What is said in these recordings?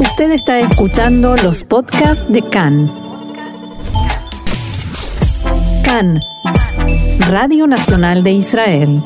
Usted está escuchando los podcasts de CAN. CAN, Radio Nacional de Israel.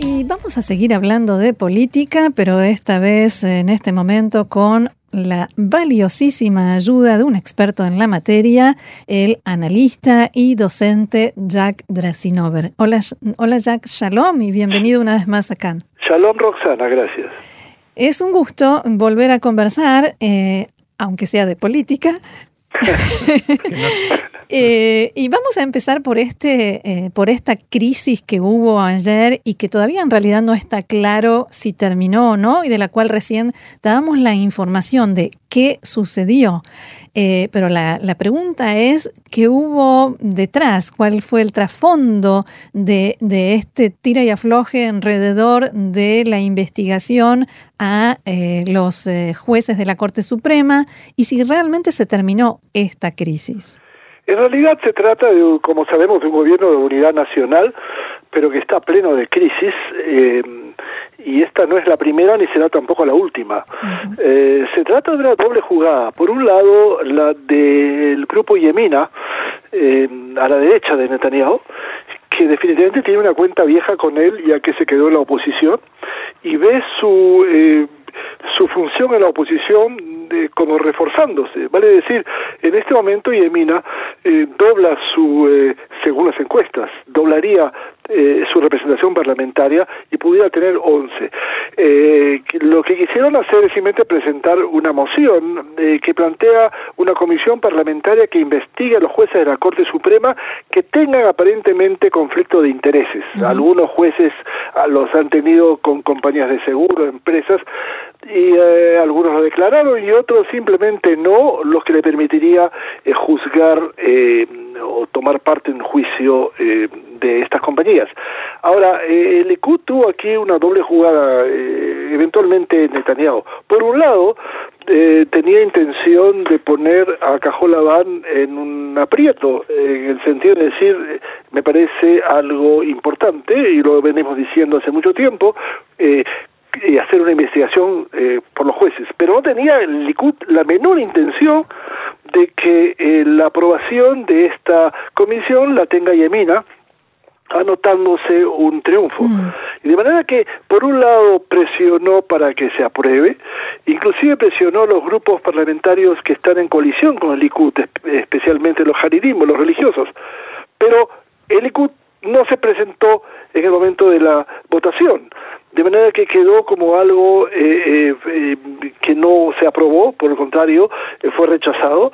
Y vamos a seguir hablando de política, pero esta vez en este momento con la valiosísima ayuda de un experto en la materia, el analista y docente Jack Drasinover. Hola, hola Jack, shalom y bienvenido una vez más a CAN. Shalom Roxana, gracias. Es un gusto volver a conversar, eh, aunque sea de política. Eh, y vamos a empezar por este, eh, por esta crisis que hubo ayer y que todavía en realidad no está claro si terminó o no, y de la cual recién dábamos la información de qué sucedió. Eh, pero la, pregunta es, ¿qué hubo detrás? ¿Cuál fue el trasfondo de este tira y afloje alrededor de la investigación a los jueces de la Corte Suprema? Y si realmente se terminó esta crisis. En realidad se trata, de, como sabemos, de un gobierno de unidad nacional, pero que está pleno de crisis. Eh, y esta no es la primera ni será tampoco la última. eh, se trata de una doble jugada. Por un lado, la del grupo Yemina, eh, a la derecha de Netanyahu, que definitivamente tiene una cuenta vieja con él, ya que se quedó en la oposición, y ve su eh, su función en la oposición de, como reforzándose. Vale decir, en este momento Yemina eh, dobla su, eh, según las encuestas, doblaría eh, su representación parlamentaria y pudiera tener 11. Eh, lo que quisieron hacer es simplemente presentar una moción eh, que plantea una comisión parlamentaria que investigue a los jueces de la Corte Suprema que tengan aparentemente conflicto de intereses. Uh -huh. Algunos jueces los han tenido con compañías de seguro, empresas, y eh, algunos lo declararon y otros simplemente no, los que le permitiría eh, juzgar eh, o tomar parte en juicio eh, de estas compañías. Ahora, eh, el Likud tuvo aquí una doble jugada, eh, eventualmente Netanyahu. Por un lado, tenía intención de poner a Cajolabán en un aprieto, en el sentido de decir, me parece algo importante, y lo venimos diciendo hace mucho tiempo, y hacer una investigación eh, por los jueces, pero no tenía el Likud la menor intención de que eh, la aprobación de esta comisión la tenga Yemina, anotándose un triunfo. Mm. Y de manera que, por un lado, presionó para que se apruebe, inclusive presionó a los grupos parlamentarios que están en colisión con el Likud, especialmente los Haridim, los religiosos. Pero el Likud no se presentó en el momento de la votación de manera que quedó como algo eh, eh, eh, que no se aprobó, por el contrario, eh, fue rechazado,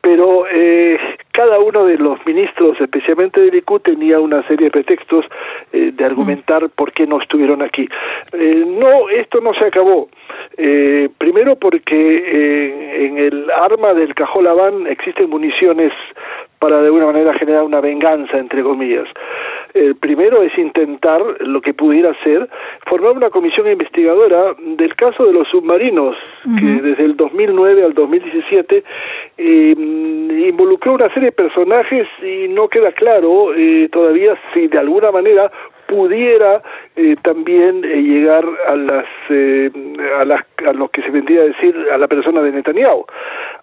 pero eh, cada uno de los ministros, especialmente del ICU, tenía una serie de pretextos eh, de argumentar por qué no estuvieron aquí. Eh, no, esto no se acabó. primero porque en el arma del Cajolabán existen municiones para de alguna manera generar una venganza, entre comillas. El primero es intentar, lo que pudiera ser, formar una comisión investigadora del caso de los submarinos, uh -huh. que desde el 2009 al 2017 eh, involucró una serie de personajes y no queda claro eh, todavía si de alguna manera pudiera eh, también eh, llegar a las, eh, a las a lo que se vendría a decir a la persona de Netanyahu.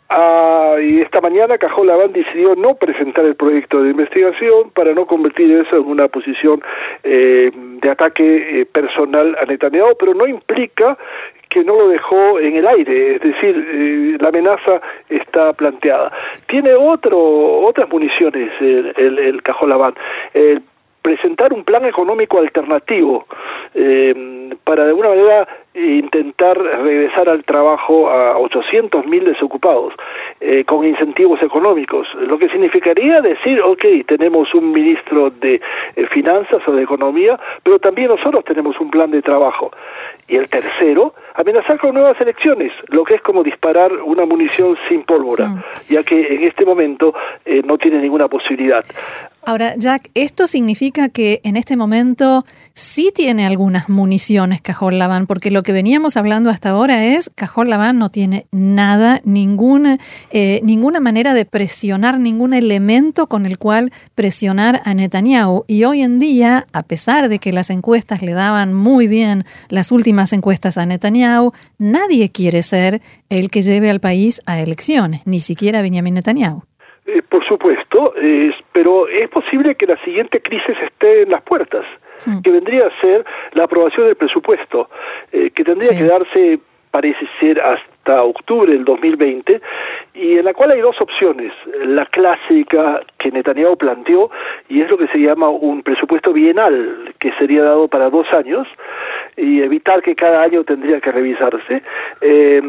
Ah, y esta mañana Cajolabán decidió no presentar el proyecto de investigación para no convertir eso en una posición eh, de ataque eh, personal a Netanyahu, pero no implica que no lo dejó en el aire, es decir, eh, la amenaza está planteada. Tiene otro, otras municiones el, el. El presentar un plan económico alternativo eh, para de alguna manera intentar regresar al trabajo a 800 mil desocupados eh, con incentivos económicos, lo que significaría decir, ok, tenemos un ministro de eh, finanzas o de economía, pero también nosotros tenemos un plan de trabajo. Y el tercero, amenazar con nuevas elecciones, lo que es como disparar una munición sin pólvora, sí. ya que en este momento eh, no tiene ninguna posibilidad. Ahora, Jack, ¿esto significa que en este momento sí tiene algunas municiones Cajón Labán, porque lo que veníamos hablando hasta ahora es Cajón Labán no tiene nada, ninguna, eh, ninguna manera de presionar, ningún elemento con el cual presionar a Netanyahu. Y hoy en día, a pesar de que las encuestas le daban muy bien las últimas encuestas a Netanyahu, nadie quiere ser el que lleve al país a elecciones, ni siquiera Benjamin Netanyahu. Eh, por supuesto, pero es posible que la siguiente crisis esté en las puertas, que vendría a ser la aprobación del presupuesto, eh, que tendría que darse, parece ser, hasta octubre del 2020, y en la cual hay dos opciones. La clásica que Netanyahu planteó, y es lo que se llama un presupuesto bienal, que sería dado para dos años, y evitar que cada año tendría que revisarse. Eh,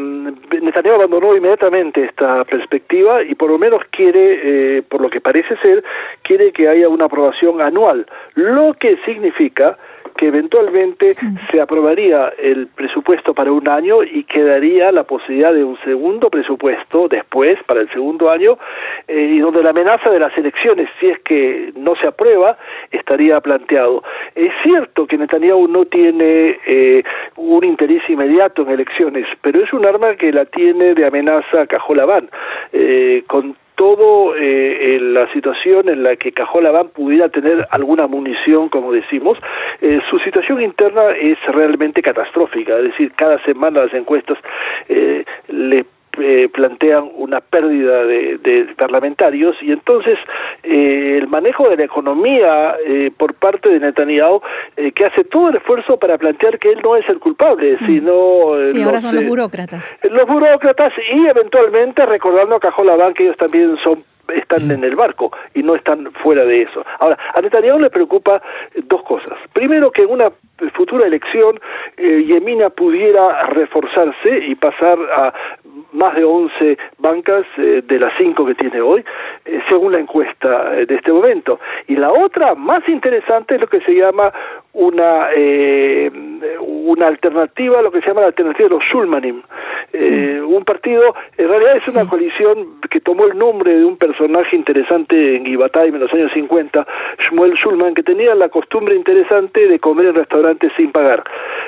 Netanyahu abandonó inmediatamente esta perspectiva y por lo menos quiere, eh, por lo que parece ser, quiere que haya una aprobación anual, lo que significa que eventualmente se aprobaría el presupuesto para un año y quedaría la posibilidad de un segundo presupuesto después, para el segundo año, eh, y donde la amenaza de las elecciones, si es que no se aprueba, estaría planteado. Es cierto que Netanyahu no tiene eh, un interés inmediato en elecciones, pero es un arma que la tiene de amenaza Cajolabán, eh, con todo eh, la situación en la que Cajolabán pudiera tener alguna munición, como decimos, eh, su situación interna es realmente catastrófica, es decir, cada semana las encuestas eh, le eh, plantean una pérdida de, parlamentarios y entonces eh, el manejo de la economía eh, por parte de Netanyahu que hace todo el esfuerzo para plantear que él no es el culpable, mm. sino sí, ahora son los burócratas. Los burócratas y eventualmente recordando a Cajolabán que ellos también son están en el barco y no están fuera de eso. Ahora, a Netanyahu le preocupa dos cosas. Primero, que en una futura elección Yemina pudiera reforzarse y pasar a más de 11 bancas eh, de las 5 que tiene hoy, eh, según la encuesta eh, de este momento. Y la otra, más interesante, es lo que se llama una una alternativa, lo que se llama la alternativa de los Schulmanim. un partido, en realidad es una coalición que tomó el nombre de un personaje interesante en Givatayim en los años 50, Shmuel Schulman, que tenía la costumbre interesante de comer en restaurantes sin pagar.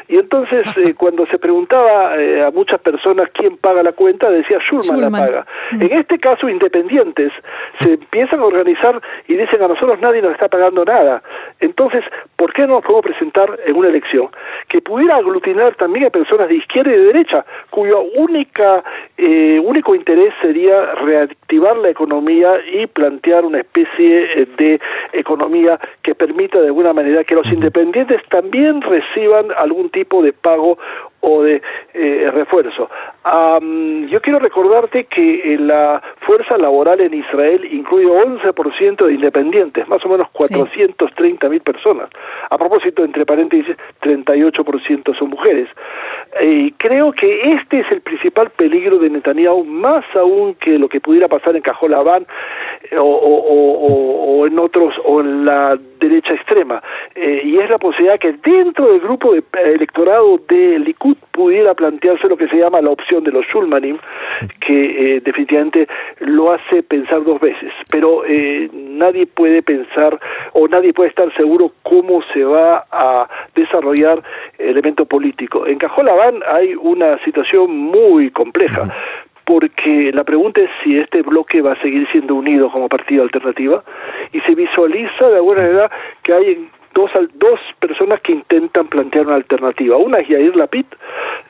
Y entonces, cuando se preguntaba a muchas personas quién paga la cuenta, decía Schulman, la paga. Mm. En este caso, independientes se empiezan a organizar y dicen a nosotros nadie nos está pagando nada. Entonces, ¿por qué no nos podemos presentar en una elección que pudiera aglutinar también a personas de izquierda y de derecha, cuyo única, eh, único interés sería reactivar la economía y plantear una especie de economía que permita de alguna manera que los independientes también reciban algún tipo de pago o de eh, refuerzo. yo quiero recordarte que eh, la fuerza laboral en Israel incluye 11% de independientes, más o menos 430 mil personas. A propósito, entre paréntesis, 38% son mujeres. Y creo que este es el principal peligro de Netanyahu, más aún que lo que pudiera pasar en Cajolabán eh, o, o, en otros, o en la derecha extrema. y es la posibilidad que dentro del grupo de electorado de Likud pudiera plantearse lo que se llama la opción de los Schulmanim, que eh, definitivamente lo hace pensar dos veces, pero eh, nadie puede pensar o nadie puede estar seguro cómo se va a desarrollar el elemento político. En Cajolabán hay una situación muy compleja. porque la pregunta es si este bloque va a seguir siendo unido como partido alternativa y se visualiza de alguna manera que hay dos, dos personas que intentan plantear una alternativa. Una es Yair Lapid,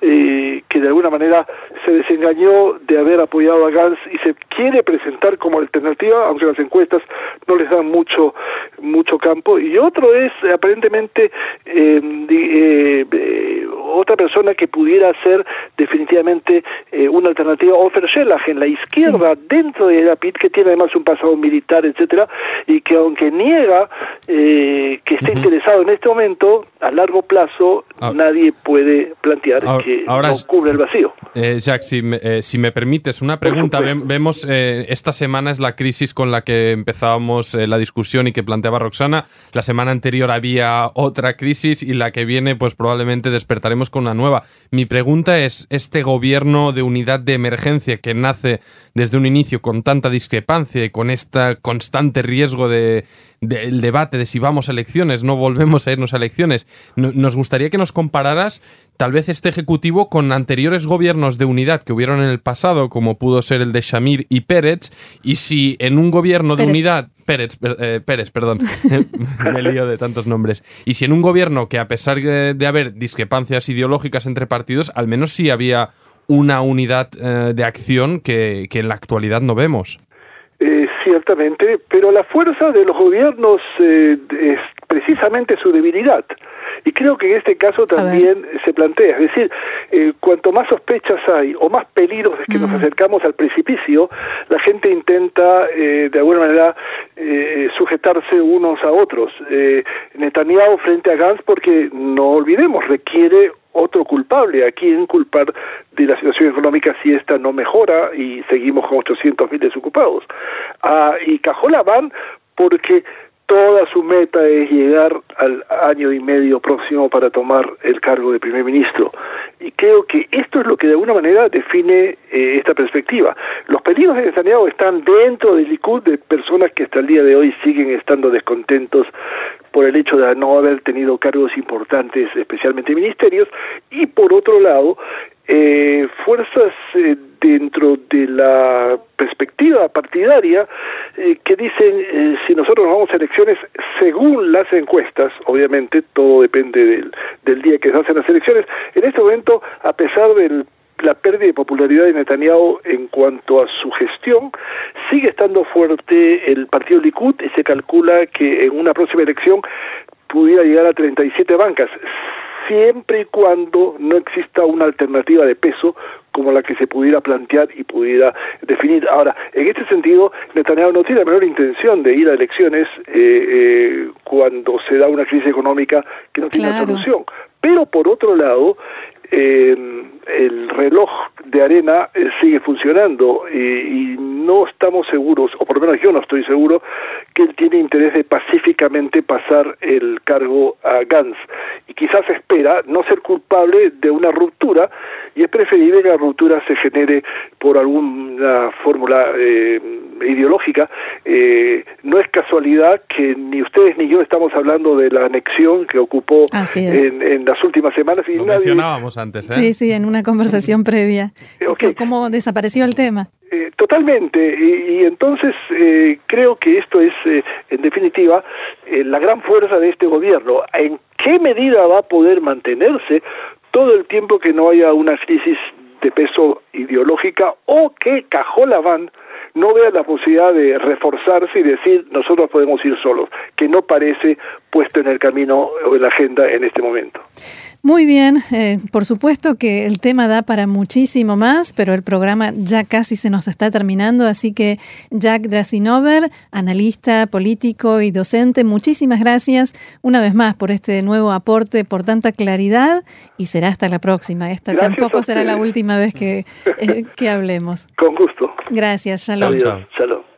eh, que de alguna manera se desengañó de haber apoyado a Gantz y se quiere presentar como alternativa, aunque las encuestas no les dan mucho mucho campo. Y otro es aparentemente eh, eh, otra persona que pudiera ser definitivamente una alternativa, Ofer Shelah, en la izquierda, dentro de Lapid, que tiene además un pasado militar, etcétera, y que aunque niega que esté interesado en este momento, a largo plazo, ah. nadie puede plantear que no cubre el vacío. Eh, Jacques, si me, eh, si me, permites una pregunta, vemos eh, esta semana es la crisis con la que empezábamos la discusión y que planteaba Roxana. La semana anterior había otra crisis y la que viene, pues probablemente despertaremos con una nueva. Mi pregunta es: este gobierno de unidad de emergencia que nace desde un inicio con tanta discrepancia y con este constante riesgo de del debate de si vamos a elecciones, no volvemos a irnos a elecciones. Nos gustaría que nos compararas tal vez este ejecutivo con anteriores gobiernos de unidad que hubieron en el pasado, como pudo ser el de Shamir y Pérez, y si en un gobierno de unidad Pérez, eh, Pérez, perdón, me lío de tantos nombres. Y si en un gobierno que a pesar de, haber discrepancias ideológicas entre partidos, al menos sí había una unidad eh, de acción que, que en la actualidad no vemos. Ciertamente, pero la fuerza de los gobiernos eh, precisamente su debilidad. Y creo que en este caso también se plantea, es decir, eh, cuanto más sospechas hay o más peligros es que nos acercamos al precipicio, la gente intenta de alguna manera sujetarse unos a otros. Netanyahu frente a Gantz, porque no olvidemos, requiere otro culpable, a quién culpar de la situación económica si esta no mejora y seguimos con 800.000 desocupados. Ah, y Cajola van porque toda su meta es llegar al año y medio próximo para tomar el cargo de primer ministro. Y creo que esto es lo que de alguna manera define eh, esta perspectiva. Los peligros de Netanyahu están dentro del Likud de personas que hasta el día de hoy siguen estando descontentos por el hecho de no haber tenido cargos importantes, especialmente ministerios, y por otro lado, eh, fuerzas eh, dentro de la perspectiva partidaria eh, que dicen eh, si nosotros vamos a elecciones según las encuestas, obviamente todo depende del, del día que se hacen las elecciones, en este momento, a pesar de la pérdida de popularidad de Netanyahu en cuanto a su gestión, sigue estando fuerte el partido Likud y se calcula que en una próxima elección pudiera llegar a 37 bancas siempre y cuando no exista una alternativa de peso como la que se pudiera plantear y pudiera definir. Ahora, en este sentido, Netanyahu no tiene la menor intención de ir a elecciones eh, eh, cuando se da una crisis económica que no tiene solución. Pero por otro lado, eh, el reloj de arena eh, sigue funcionando y, no estamos seguros, o por lo menos yo no estoy seguro, que él tiene interés de pacíficamente pasar el cargo a Gantz. Y quizás espera no ser culpable de una ruptura y es preferible que la ruptura se genere por alguna fórmula eh, ideológica. Eh, no es casualidad que ni ustedes ni yo estamos hablando de la anexión que ocupó en, las últimas semanas. Y Lo mencionábamos antes, ¿eh? Sí, sí, en una conversación previa. ¿Cómo desapareció el tema? Eh, totalmente, y, entonces eh, creo que esto es, eh, en definitiva, la gran fuerza de este gobierno. ¿En qué medida va a poder mantenerse todo el tiempo que no haya una crisis de peso ideológica o que Cajola van no vea la posibilidad de reforzarse y decir nosotros podemos ir solos, que no parece puesto en el camino o en la agenda en este momento. Muy bien, eh, por supuesto que el tema da para muchísimo más, pero el programa ya casi se nos está terminando, así que Jack Drasinover, analista, político y docente, muchísimas gracias una vez más por este nuevo aporte, por tanta claridad y será hasta la próxima. Esta tampoco será la última vez que, eh, que hablemos. Con gusto. Gracias, shalom. Shalom.